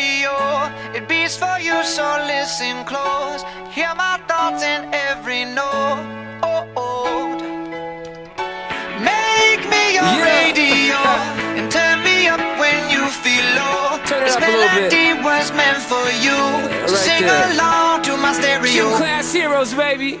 stereo. It beats for you, so listen close. Hear my thoughts in every note. Oh, oh. Make me your Yeah. radio and turn me up when you feel low. Turn it this up a little bit. melody was meant for you. so right sing there. along to my stereo. Gym class heroes, baby.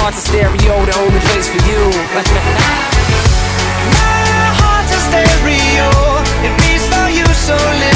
heart's a stereo, the only place for you. My heart's a stereo. It beats for you, so listen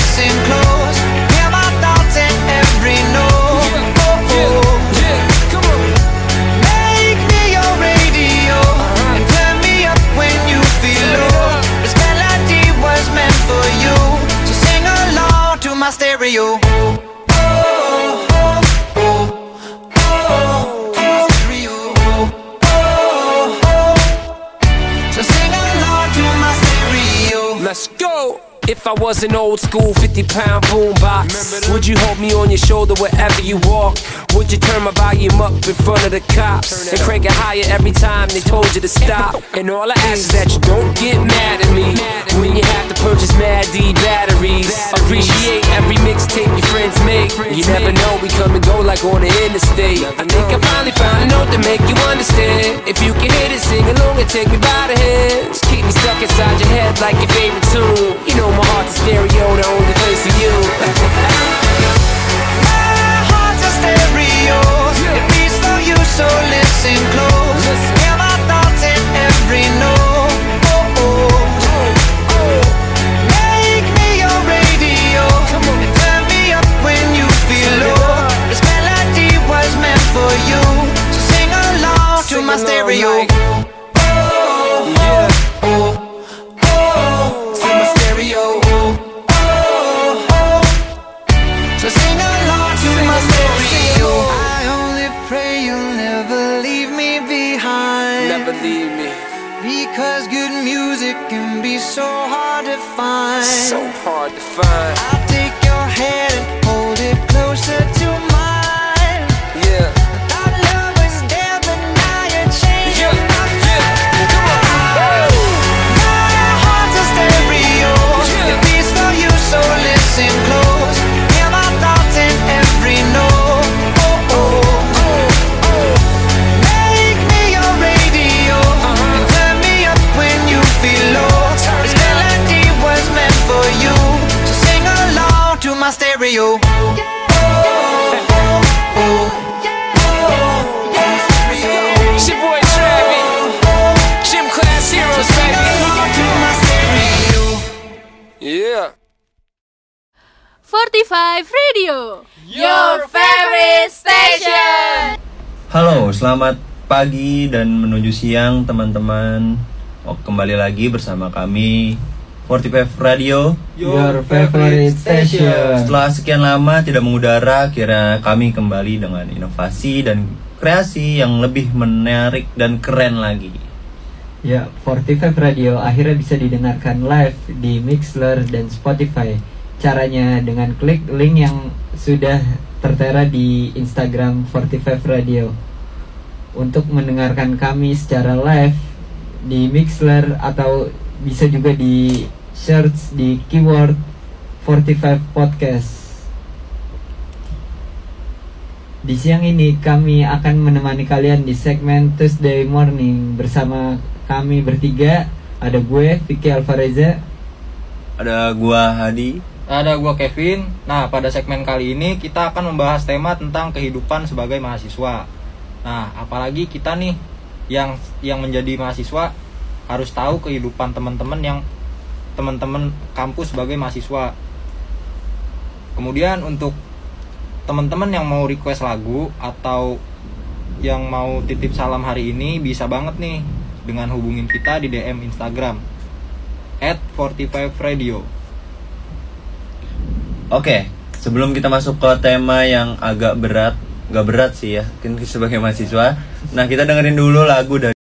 was an old school 50 pound boombox, would you hold me on your shoulder wherever you walk? Would you turn my volume up in front of the cops and crank it higher every time they told you to stop? And all I ask is that you don't get mad at me when you have to purchase Mad D batteries. Appreciate every mixtape your friends make. You never know, we come and go like on the interstate. I think I finally found a note to make you understand. If you can hit it, sing along and take me by the hands. Keep me stuck inside your head like your favorite tune. You know my heart's a stereo, the only place for you. Radio Your favorite station Halo, selamat pagi dan menuju siang teman-teman. Oh, kembali lagi bersama kami 45 Radio. Your favorite station. Setelah sekian lama tidak mengudara, kira kami kembali dengan inovasi dan kreasi yang lebih menarik dan keren lagi. Ya, 45 Radio akhirnya bisa didengarkan live di Mixler dan Spotify. Caranya dengan klik link yang sudah tertera di Instagram 45 Radio. Untuk mendengarkan kami secara live di Mixler atau bisa juga di search di keyword 45 podcast. Di siang ini kami akan menemani kalian di segmen Tuesday Morning bersama kami bertiga. Ada gue Vicky Alvareza. Ada gua Hadi. Ada gua Kevin. Nah, pada segmen kali ini kita akan membahas tema tentang kehidupan sebagai mahasiswa. Nah, apalagi kita nih yang yang menjadi mahasiswa harus tahu kehidupan teman-teman yang teman-teman kampus sebagai mahasiswa. Kemudian untuk teman-teman yang mau request lagu atau yang mau titip salam hari ini bisa banget nih dengan hubungin kita di DM Instagram at 45radio. Oke, okay, sebelum kita masuk ke tema yang agak berat, gak berat sih ya, mungkin sebagai mahasiswa. Nah, kita dengerin dulu lagu dari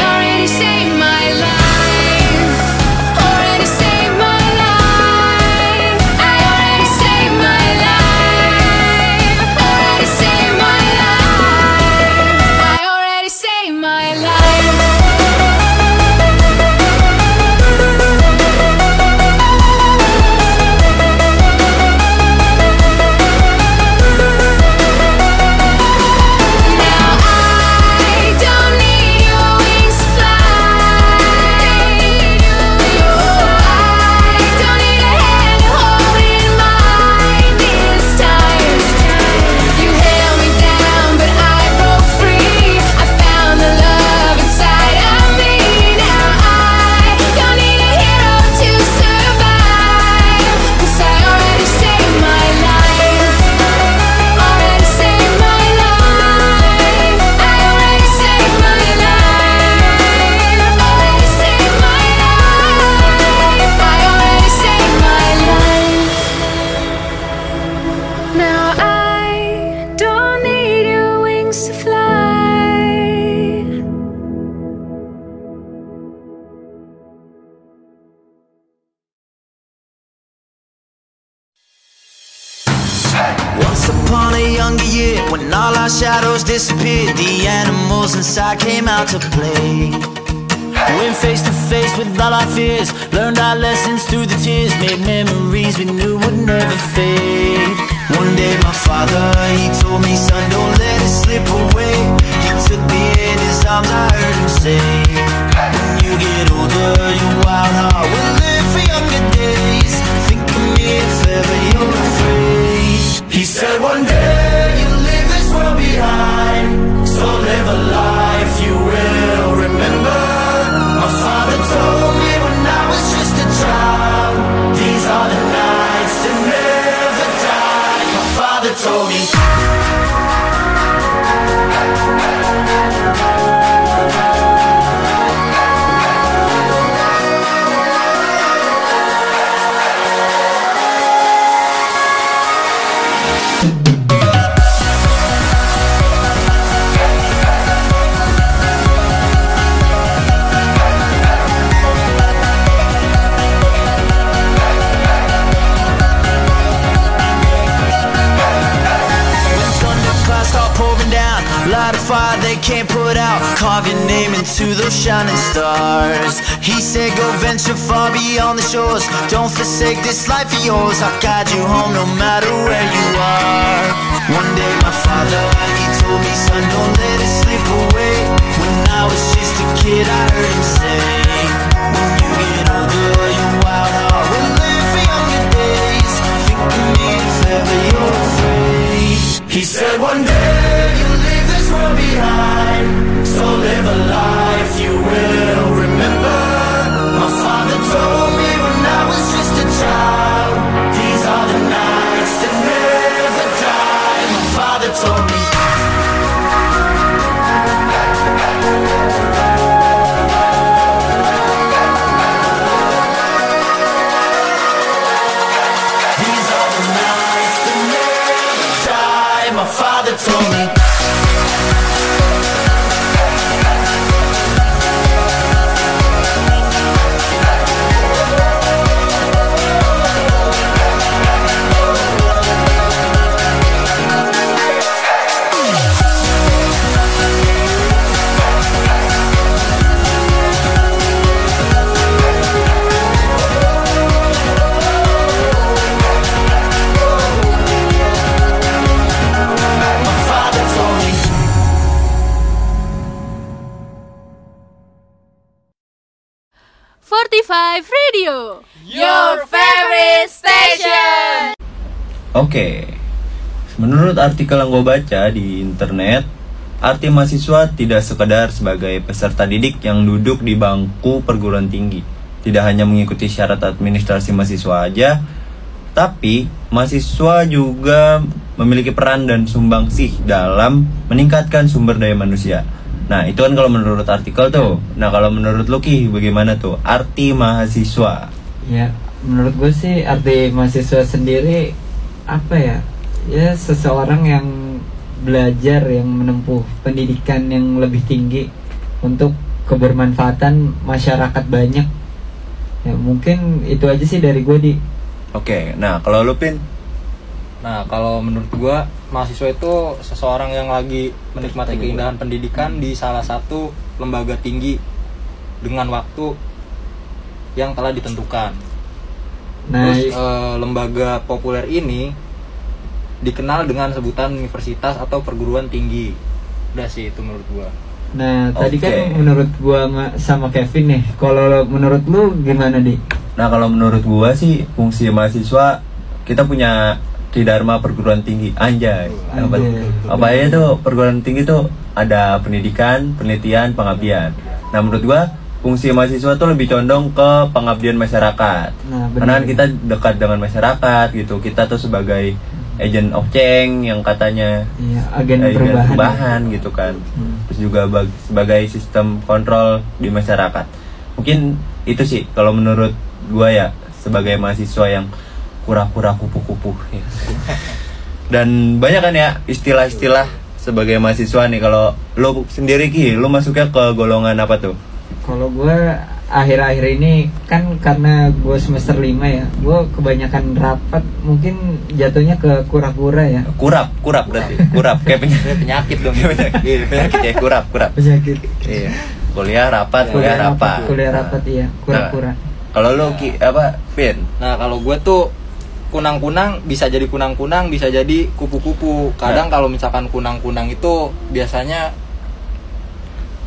already saved my disappeared, the animals inside came out to play. Went face to face with all our fears, learned our lessons through the tears, made memories we knew would never fade. One day my father, he told me, son, don't let it slip away. He took me in his arms, I heard him say, when you get older, your wild heart will He said, Go venture far beyond the shores. Don't forsake this life of yours. I'll guide you home no matter where you are. One day, my father, he told me, son, don't Forty-five Radio, your favorite station. Oke, menurut artikel yang gue baca di internet, arti mahasiswa tidak sekedar sebagai peserta didik yang duduk di bangku perguruan tinggi, tidak hanya mengikuti syarat administrasi mahasiswa aja, tapi mahasiswa juga memiliki peran dan sumbangsih dalam meningkatkan sumber daya manusia. Nah, itu kan kalau menurut artikel tuh. Nah, kalau menurut Lucky bagaimana tuh arti mahasiswa? Ya, menurut gue sih arti mahasiswa sendiri apa ya? Ya seseorang yang belajar yang menempuh pendidikan yang lebih tinggi untuk kebermanfaatan masyarakat banyak. Ya mungkin itu aja sih dari gue di. Oke, nah kalau Lupin Nah, kalau menurut gua mahasiswa itu seseorang yang lagi menikmati keindahan pendidikan di salah satu lembaga tinggi dengan waktu yang telah ditentukan. Nah, Terus eh, lembaga populer ini dikenal dengan sebutan universitas atau perguruan tinggi. Udah sih itu menurut gua. nah tadi kan menurut gua ma- sama Kevin nih. Kalau menurut lu gimana di? Nah kalau menurut gua sih fungsi mahasiswa kita punya tridharma perguruan tinggi anjay. Apa, aja tuh perguruan tinggi tuh ada pendidikan, penelitian, pengabdian. Nah menurut gua fungsi mahasiswa tuh lebih condong ke pengabdian masyarakat. Nah. Karena kan kita dekat dengan masyarakat gitu. Kita tuh sebagai agent of change yang katanya Iya, agen agen perubahan. perubahan gitu kan Hmm. terus juga bag- sebagai sistem kontrol di masyarakat mungkin itu sih kalau menurut gua ya sebagai mahasiswa yang kura-kura kupu-kupu ya. dan banyak kan ya istilah-istilah sebagai mahasiswa nih kalau lo sendiri ki lo masuknya ke golongan apa tuh Kalau gue akhir-akhir ini kan karena gue semester 5 ya, gue kebanyakan rapat mungkin jatuhnya ke kura-kura ya. kurap kurap berarti kurap kayak penyakit penyakit dong. Iya, penyakit ya kurap kurap Penyakit. iya kuliah rapat kuliah rapat kuliah rapat iya, kura-kura. Nah, kalau lo ki apa Vin Nah, kalau gue tuh kunang-kunang bisa jadi kunang-kunang, bisa jadi kupu-kupu. Kadang kalau misalkan kunang-kunang itu biasanya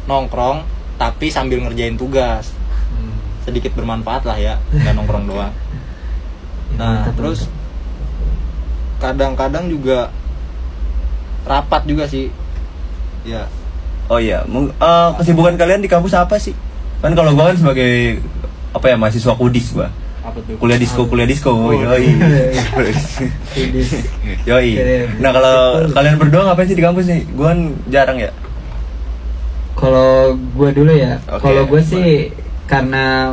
nongkrong tapi sambil ngerjain tugas. Hmm. Sedikit bermanfaat lah ya, nggak nongkrong doang. Nah, terus kadang-kadang juga rapat juga sih. Ya, Oh iya, eh, kesibukan kalian di kampus apa sih? Kan kalau gua kan sebagai apa ya mahasiswa kudis gua. Apa tuh? Kuliah disco, kuliah disco. Yoi. Ini. Yoi. Nah, kalau kalian berdua ngapain sih di kampus nih? Gua kan jarang ya. Kalau gue dulu ya, Oke, kalau gue sih karena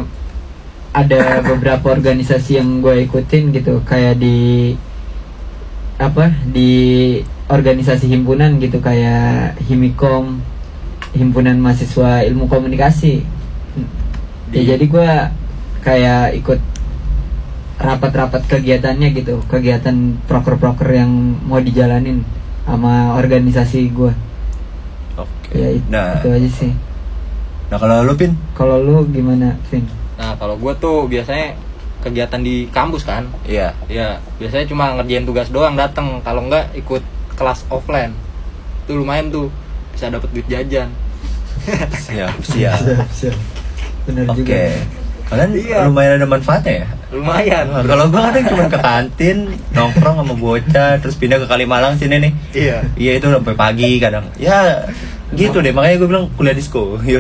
ada beberapa organisasi yang gue ikutin gitu, kayak di apa di organisasi himpunan gitu kayak Himikom, himpunan mahasiswa ilmu komunikasi. Ya Di- jadi gue kayak ikut rapat-rapat kegiatannya gitu, kegiatan proker-proker yang mau dijalanin sama organisasi gue. Oke. Ya itu, Nah, itu aja sih. nah kalau lu Pin? Kalau lu gimana, Vin? Nah, kalau gue tuh biasanya kegiatan di kampus kan. Iya. Ya, biasanya cuma ngerjain tugas doang datang. Kalau enggak ikut kelas offline. Itu lumayan tuh bisa dapet duit jajan. Siap, siap. siap. Bener Oke. juga. Kalian Iya. lumayan ada manfaatnya ya? lumayan Nah, kalau gua kadang cuma ke kantin nongkrong sama bocah terus pindah ke Kalimalang sini nih. iya Iya itu sampai pagi kadang. Ya gitu deh makanya gue bilang kuliah disco. Iya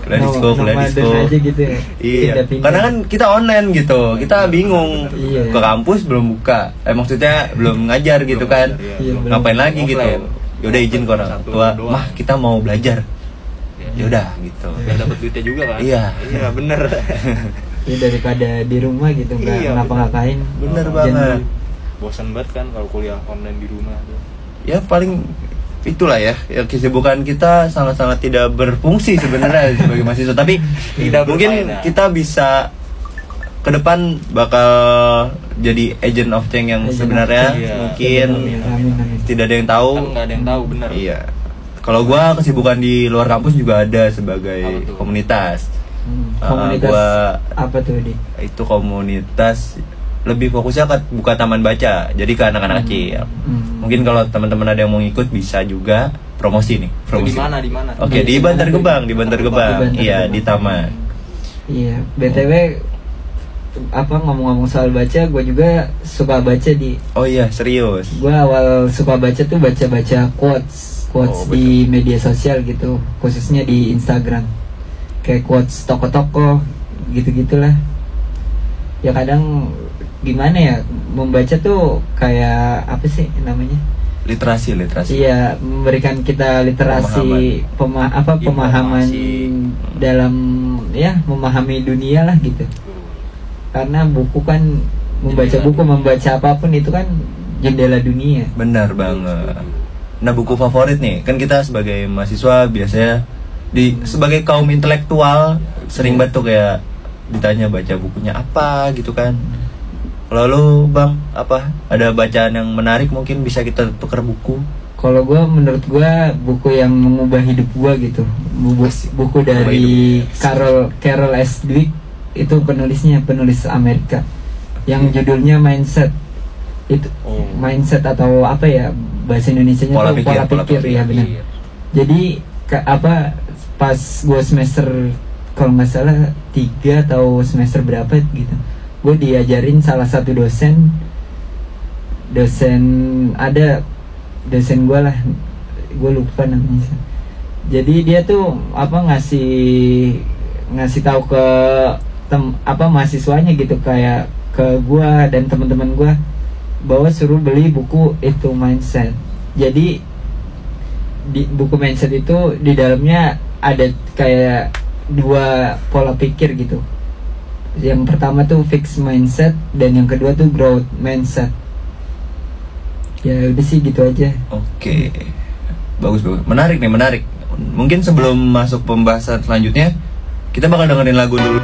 Kuliah disco, kuliah disco. aja gitu ya. Iya. Karena kan kita online gitu. Kita bingung. Iya. Ke kampus belum buka. Eh maksudnya belum ngajar gitu kan. iya. Iya, Ngapain lagi gitu. Yaudah izin ke orang tua. Mah kita mau belajar. Yaudah gitu. biar dapat duitnya juga kan Iya. iya bener Ya daripada di rumah gitu nggak Iya, ngapa-ngapain. Bener Oh, banget. bosan banget kan kalau kuliah online di rumah tuh ya paling itulah ya, ya kesibukan kita sangat-sangat tidak berfungsi sebenarnya sebagai mahasiswa tapi Tidak mungkin berfaedah. kita bisa ke depan bakal jadi agent of change yang Agent sebenarnya change. Iya. mungkin Amin, amin, amin. tidak ada yang tahu kan nggak ada yang tahu bener iya kalau gua kesibukan di luar kampus juga ada sebagai komunitas Hmm, Ah, Komunitas gua- apa tuh di? itu komunitas lebih fokusnya ke buka taman baca jadi ke anak-anak kecil Hmm. mungkin kalau teman-teman ada yang mau ikut bisa juga promosi nih Oh, di promosi mana di mana Oke Di di mana Bantar? Gebang, di Bantar Di Gebang. Iya, di taman. Iya, btw apa ngomong-ngomong soal baca, gue juga suka baca di. Oh iya, serius. Gue awal suka baca tuh baca-baca quotes, quotes Oh, di media sosial gitu, khususnya di Instagram. Kayak quotes toko-toko, gitu-gitulah. Ya kadang gimana ya membaca tuh kayak apa sih namanya? Literasi, literasi. Iya, memberikan kita literasi pema apa pemahaman Informasi. dalam ya memahami dunia lah gitu. Karena buku kan membaca Jendela buku, dunia. membaca apa pun itu kan jendela dunia. Benar banget. Nah, buku favorit nih, kan kita sebagai mahasiswa biasanya di sebagai kaum intelektual sering banget tuh kayak ditanya baca bukunya apa gitu kan. Kalau lu, Bang, apa? Ada bacaan yang menarik mungkin bisa kita tukar buku? Kalau gua menurut gua buku yang mengubah hidup gua gitu. Buku, buku dari hidup. Carol Carol S. Dweck itu penulisnya penulis Amerika yang judulnya Mindset. Itu Oh. mindset atau apa ya bahasa Indonesianya Pola pikir, pola pola pikir, pikir. ya benar. Iya. Jadi ke- apa pas gue semester kalau nggak salah tiga atau semester berapa gitu, gue diajarin salah satu dosen dosen ada dosen gue lah gue lupa namanya jadi dia tuh apa ngasih ngasih tahu ke tem apa mahasiswanya gitu kayak ke gua dan teman-teman gua bahwa suruh beli buku itu mindset jadi di buku mindset itu di dalamnya ada kayak dua pola pikir gitu yang pertama tuh fixed mindset dan yang kedua tuh growth mindset ya udah sih gitu aja Oke. Bagus bagus. Menarik nih, menarik. Mungkin sebelum masuk pembahasan selanjutnya, kita bakal dengerin lagu dulu.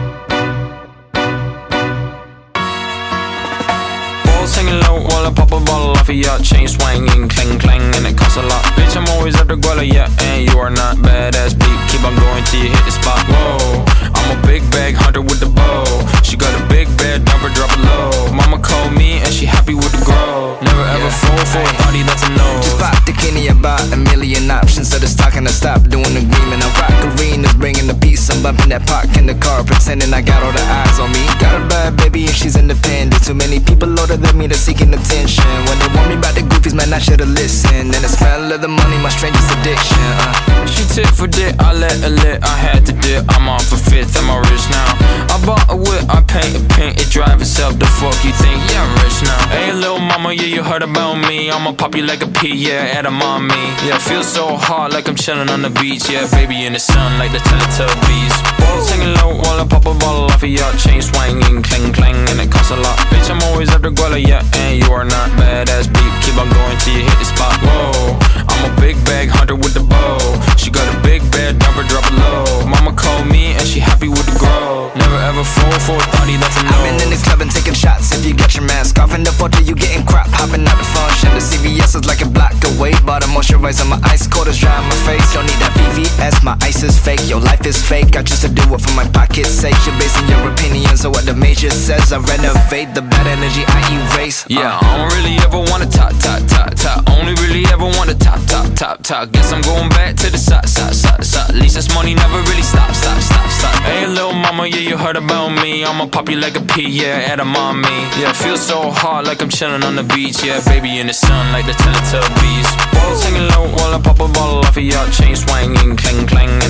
A bottle off of ya. Chain swinging, clang clang, and it costs a lot. Bitch, I'm always at the guala, yeah, and you are not badass beat. Keep on going till you hit the spot. Whoa, I'm a big bag hunter with the bow. She got a big bed, number drop it low. Mama called me and she happy with the grow. Never ever fall for a thotty that's a no. Just pop the Kenny about a million options. So the stock and I stop doing agreement. I rock arenas, bringing the peace. I'm bumping that park in the car, pretending I got all the eyes on me. Got a bad baby and she's independent. Too many people older than me, they're seeking attention. When they want me about the goofies, man, I should've listened. And the smell of the money, my strangest addiction. Uh. She tit for dick, I let her lit, I had to dip. I'm off a fifth, I'm rich now. I bought a whip, I paint a paint, it drive itself. The fuck you think? Yeah, I'm rich now. Hey, little mama, yeah, you heard about me. I'ma pop you like a pea, yeah, at a mommy. Yeah, feel so hot like I'm chilling on the beach. Yeah, baby in the sun like the Teletubbies. Balls hanging low while I pop a bottle off of your chain swinging, clang clang, and it costs a lot. Bitch, I'm always after Guala, yeah, and you are not badass beat. Keep on going till you hit the spot. Whoa, I'm a big bag hunter with the bow. She got a big bed, number drop it low. Mama called me and she happy with the grow. Never ever fall for a thotty, that's a no. I've been in the club and taking shots. If you got your mask off in the photo, you getting crap. Hopping out the function. The CVS is like a block away. Bought a moisturizer, my ice cold is dry on my face. Don't need that VVS, my ice is fake. Your life is fake. I choose to do it for my pocket's sake. You're basing your opinions on what the major says. I renovate the bad energy I erase. Uh. Yeah, I don't really ever wanna top, top, top, top. Only really ever wanna top, top, top, top. Guess I'm going back to the side, side, side, side. At least this money never really stop, stop, stop, stop. Hey, little mama, yeah, you heard about me. I'ma pop you like a pea, yeah, at a mommy. Yeah, feel so hot like I'm chilling on the beach. Yeah, baby in the sun like the Teletubbies. Balls hanging low while I pop a bottle off of your chain swinging, clang clang,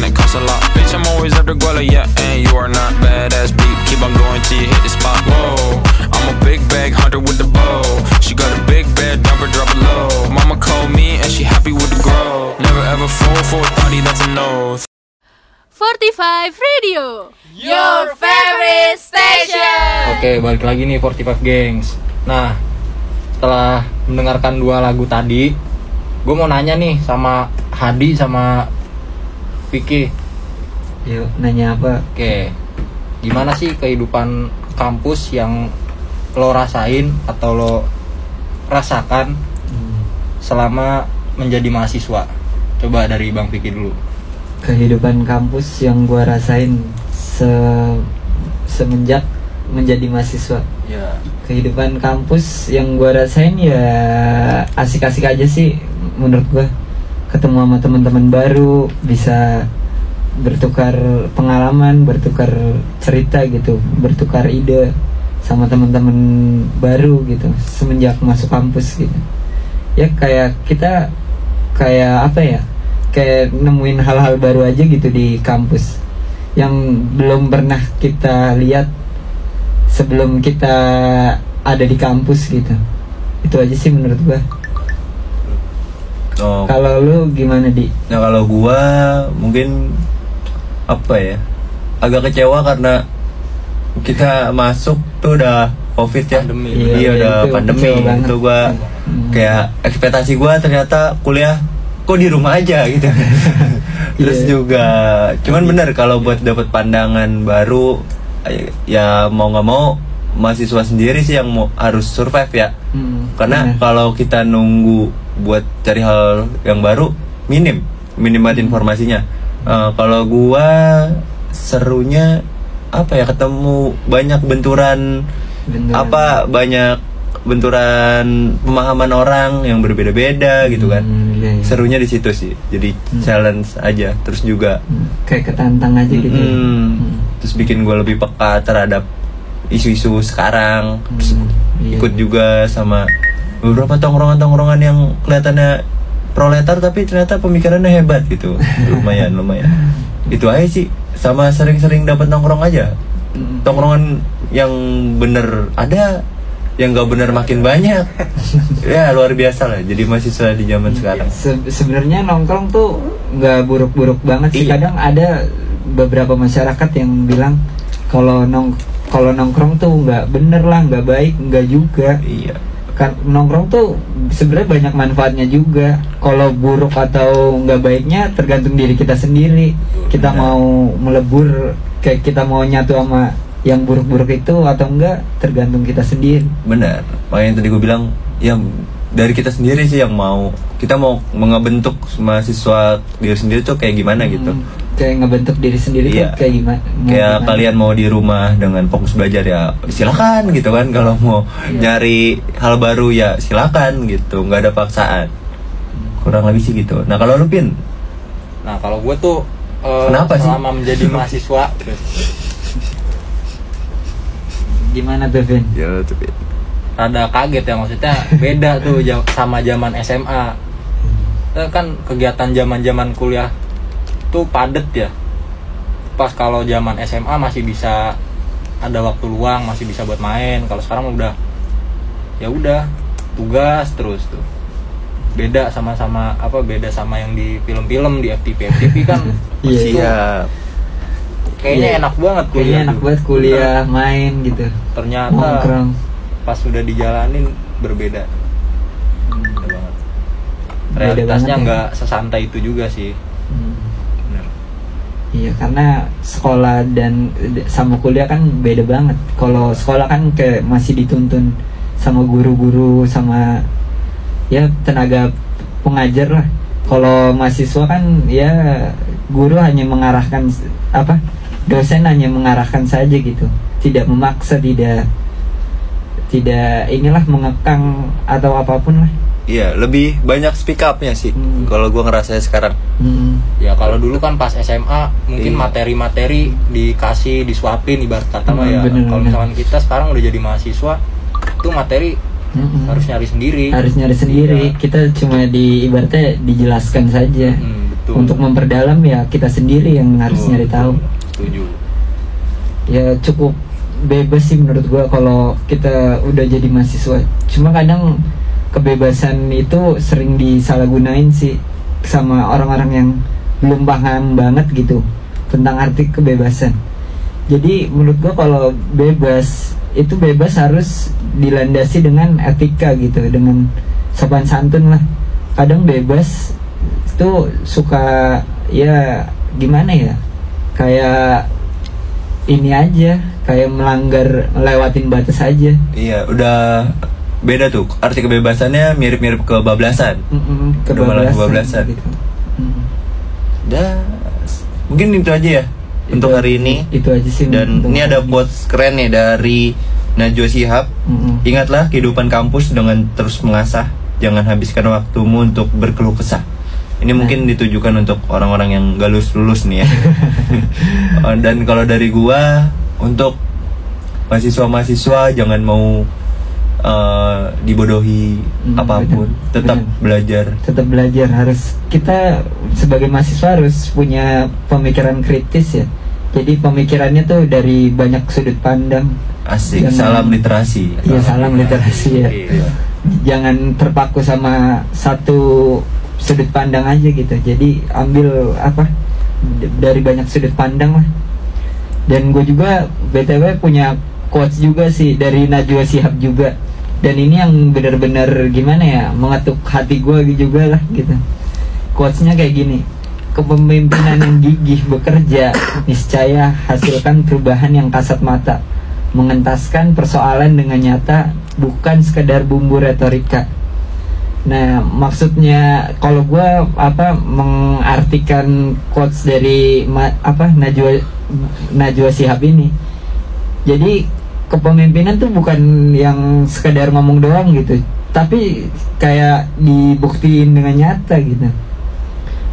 For a thotty, that's a no. 45 Radio, your favorite station. Oke, balik lagi nih 45 Gengs. Nah, setelah mendengarkan dua lagu tadi, gue mau nanya nih sama Hadi sama Vicky. Yuk, nanya apa? Oke, gimana sih kehidupan kampus yang lo rasain atau lo rasakan Hmm, selama menjadi mahasiswa? Coba dari Bang Vicky dulu. kehidupan kampus yang gua rasain se semenjak menjadi mahasiswa. Ya, Kehidupan kampus yang gua rasain ya asik-asik aja sih menurut gua. Ketemu sama teman-teman baru, bisa bertukar pengalaman, bertukar cerita gitu, bertukar ide sama teman-teman baru gitu semenjak masuk kampus gitu. Ya kayak kita kayak apa ya? Kayak nemuin hal-hal baru aja gitu di kampus yang belum pernah kita lihat sebelum kita ada di kampus gitu. Itu aja sih menurut gua. Oh, Kalau lu gimana di? Nah kalau gua mungkin apa ya agak kecewa karena kita masuk tuh udah covid ya Pandemi. iya, Iya, udah itu pandemi itu gua Hmm. kayak ekspektasi gua ternyata kuliah kok di rumah aja gitu. Terus Iya. juga cuman bener kalau buat dapat pandangan baru ya mau nggak mau mahasiswa sendiri sih yang mau harus survive ya. Hmm, karena benar. kalau kita nunggu buat cari hal yang baru minim minim banget informasinya. Eh, kalau gua serunya apa ya ketemu banyak benturan Bener. apa banyak benturan pemahaman orang yang berbeda-beda gitu kan. Hmm, iya, iya. serunya di situ sih jadi challenge aja terus juga Hmm, kayak ketantang aja gitu. ya. mm, Hmm. terus bikin gua lebih peka terhadap isu-isu sekarang terus Hmm, iya. ikut juga sama beberapa tongkrongan-tongkrongan yang kelihatannya proletar tapi ternyata pemikirannya hebat gitu lumayan lumayan itu aja sih sama sering-sering dapat nongkrong aja Hmm. tongkrongan yang bener ada yang gak bener makin banyak ya luar biasa lah jadi mahasiswa di zaman sekarang Se- sebenarnya nongkrong tuh nggak buruk-buruk banget sih. Iya. Kadang ada beberapa masyarakat yang bilang kalau nong kalau nongkrong tuh nggak bener lah, nggak baik, nggak juga. iya Kan nongkrong tuh sebenarnya banyak manfaatnya juga. Kalau buruk atau nggak baiknya tergantung diri kita sendiri. Kita Benar. mau melebur kayak kita mau nyatu sama yang buruk-buruk itu atau enggak tergantung kita sendiri. benar makanya tadi gue bilang ya dari kita sendiri sih yang mau kita mau mengebentuk mahasiswa diri sendiri tuh kayak gimana gitu Hmm, kayak ngebentuk diri sendiri Iya. tuh kayak gimana? mau kayak gimana? kalian mau di rumah dengan fokus belajar ya silakan gitu kan kalau mau Iya. nyari hal baru ya silakan gitu nggak ada paksaan kurang lebih sih gitu nah kalau lu pin Nah kalau gue tuh eh, Kenapa sih? selama menjadi mahasiswa Gimana tuh Vin? ya tuh Pin. rada kaget ya maksudnya beda tuh sama zaman SMA Eh, kan kegiatan zaman zaman kuliah tuh padet ya pas kalau zaman SMA masih bisa ada waktu luang masih bisa buat main kalau sekarang udah ya udah tugas terus tuh beda sama-sama apa beda sama yang di film-film di FTV FTV kan Iya. siap kayaknya Iya. enak banget Kayaknya kuliah enak tuh. banget kuliah main gitu. ternyata Nongkrong. pas sudah dijalanin berbeda Beda banget. Realitasnya ya. nggak sesantai itu juga sih Hmm. Bener. Iya karena sekolah dan sama kuliah kan beda banget. Kalau sekolah kan kayak masih dituntun sama guru-guru sama ya tenaga pengajar lah. Kalau mahasiswa kan ya guru hanya mengarahkan apa dosen hanya mengarahkan saja gitu, tidak memaksa, tidak tidak inilah mengekang atau apa pun lah. iya lebih banyak speak upnya sih Hmm. kalau gua ngerasa sekarang Hmm. Ya kalau dulu kan pas SMA mungkin Iya. materi-materi dikasih disuapin ibarat kata mah Hmm, ya. Kalau misalkan kita sekarang udah jadi mahasiswa itu materi Mm-mm. harus nyari sendiri. harus nyari sendiri Iya. kita cuma di ibaratnya dijelaskan saja Hmm, betul. untuk memperdalam ya kita sendiri yang harus Betul, nyari tahu Setuju. ya cukup bebas sih menurut gua kalau kita udah jadi mahasiswa. Cuma kadang kebebasan itu sering disalahgunain sih sama orang-orang yang belum paham banget gitu tentang arti kebebasan. Jadi menurut gua kalau bebas itu bebas harus dilandasi dengan etika gitu dengan sopan santun lah. Kadang bebas itu suka ya gimana ya kayak ini aja kayak melanggar lewatin batas aja iya udah beda tuh arti kebebasannya mirip-mirip kebablasan Udah malah kebablasan kebablasan. gitu. Mm. dah mungkin itu aja ya untuk Itu- hari ini itu aja sih dan untuk ini ada quotes keren nih dari Najwa Shihab Mm-mm. Ingatlah kehidupan kampus dengan terus mengasah Jangan habiskan waktumu untuk berkeluh kesah Ini Nah. mungkin ditujukan untuk orang-orang yang gak lulus-lulus nih ya. Oh, Dan kalau dari gua Untuk mahasiswa-mahasiswa Jangan mau eh, dibodohi Hmm, apa pun. Benar, Tetap benar. belajar. Tetap belajar. Harus kita sebagai mahasiswa harus punya pemikiran kritis ya. Jadi pemikirannya tuh dari banyak sudut pandang. Asik, Jangan- salam literasi. Iya salam literasi ya. Iya. jangan terpaku sama satu sudut pandang aja gitu. Jadi ambil apa dari banyak sudut pandang lah. Dan gue juga btw punya quotes juga sih dari Najwa Shihab juga. Dan ini yang benar-benar gimana ya mengetuk hati gue juga lah gitu. Quotesnya kayak gini kepemimpinan yang gigih bekerja niscaya hasilkan perubahan yang kasat mata. Mengentaskan persoalan dengan nyata bukan sekedar bumbu retorika nah maksudnya kalau gue apa mengartikan quotes dari ma- apa Najwa Najwa Shihab ini jadi kepemimpinan tuh bukan yang sekedar ngomong doang gitu tapi kayak dibuktiin dengan nyata gitu.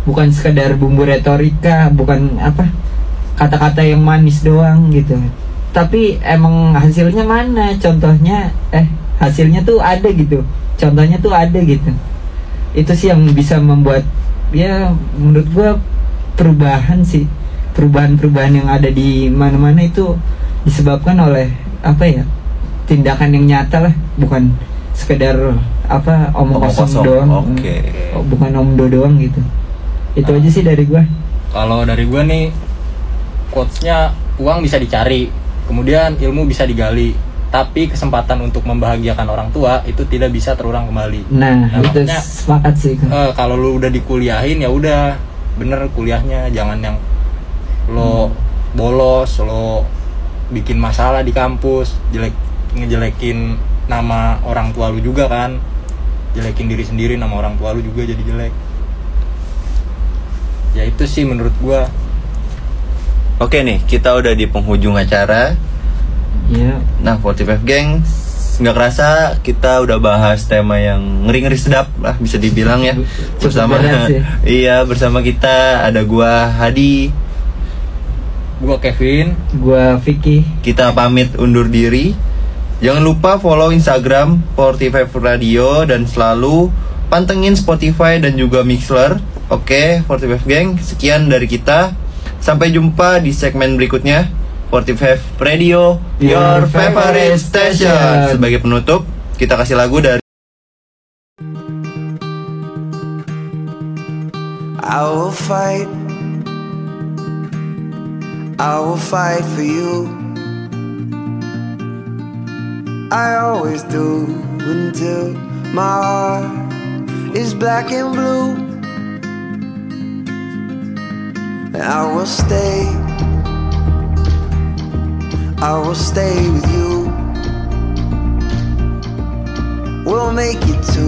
Bukan sekedar bumbu retorika bukan apa kata-kata yang manis doang gitu. Tapi emang hasilnya mana? Contohnya eh hasilnya tuh ada gitu. Contohnya tuh ada gitu. Itu sih yang bisa membuat ya menurut gua perubahan sih. Perubahan-perubahan yang ada di mana-mana itu disebabkan oleh apa ya tindakan yang nyata lah. Bukan sekedar apa omong Omong kosong. kosong, doang. Oke. Oh, bukan omdo doang gitu. Itu aja sih dari gua. Kalau dari gue nih quotesnya uang bisa dicari, kemudian ilmu bisa digali, tapi kesempatan untuk membahagiakan orang tua itu tidak bisa terulang kembali. nah, Nah, itu makanya- sepakat sih. Eh, kalau lu udah dikuliahin ya udah. Bener kuliahnya jangan yang lo bolos lo bikin masalah di kampus jelek ngejelekin nama orang tua lu juga kan. Jelekin diri sendiri nama orang tua lu juga jadi jelek. Ya itu sih menurut gua. Oke nih, kita udah di penghujung acara ya Nah, 45 Gang nggak kerasa kita udah bahas tema yang ngeri-ngeri sedap lah bisa dibilang ya. Bersama sih. iya bersama kita ada gua Hadi. Gua Kevin. Gua Vicky. Kita pamit undur diri. Jangan lupa follow Instagram 45 Radio dan selalu pantengin Spotify dan juga Mixler. Oke 45 Gang sekian dari kita. Sampai jumpa di segmen berikutnya 45 Radio Your favorite station sebagai penutup kita kasih lagu dari I will fight. I will fight for you. I always do until my heart is black and blue. And I will stay. I will stay with you. We'll make it to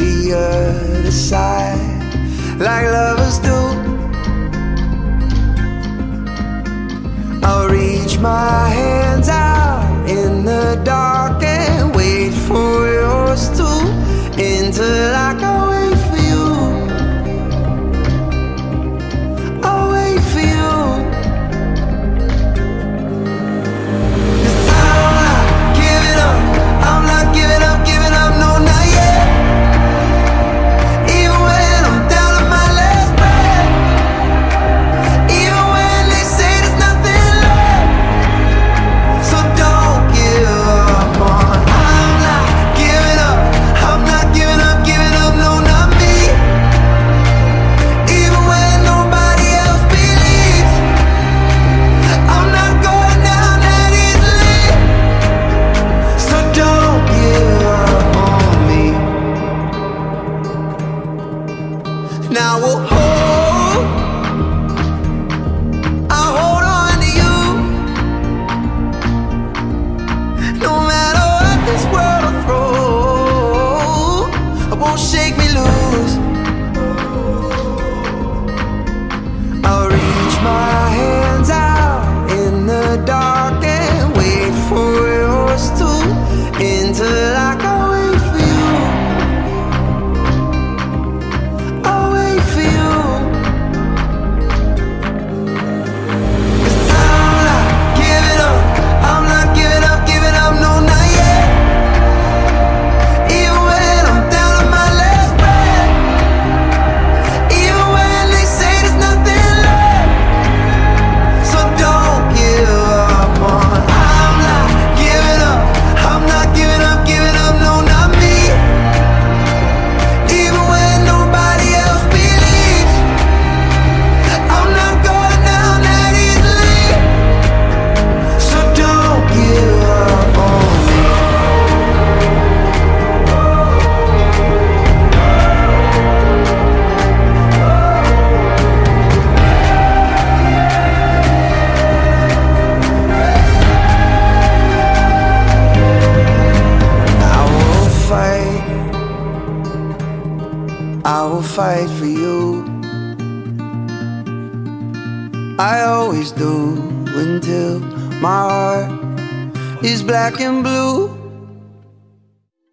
the other side like lovers do. I'll reach my hands out in the dark and wait for yours to enter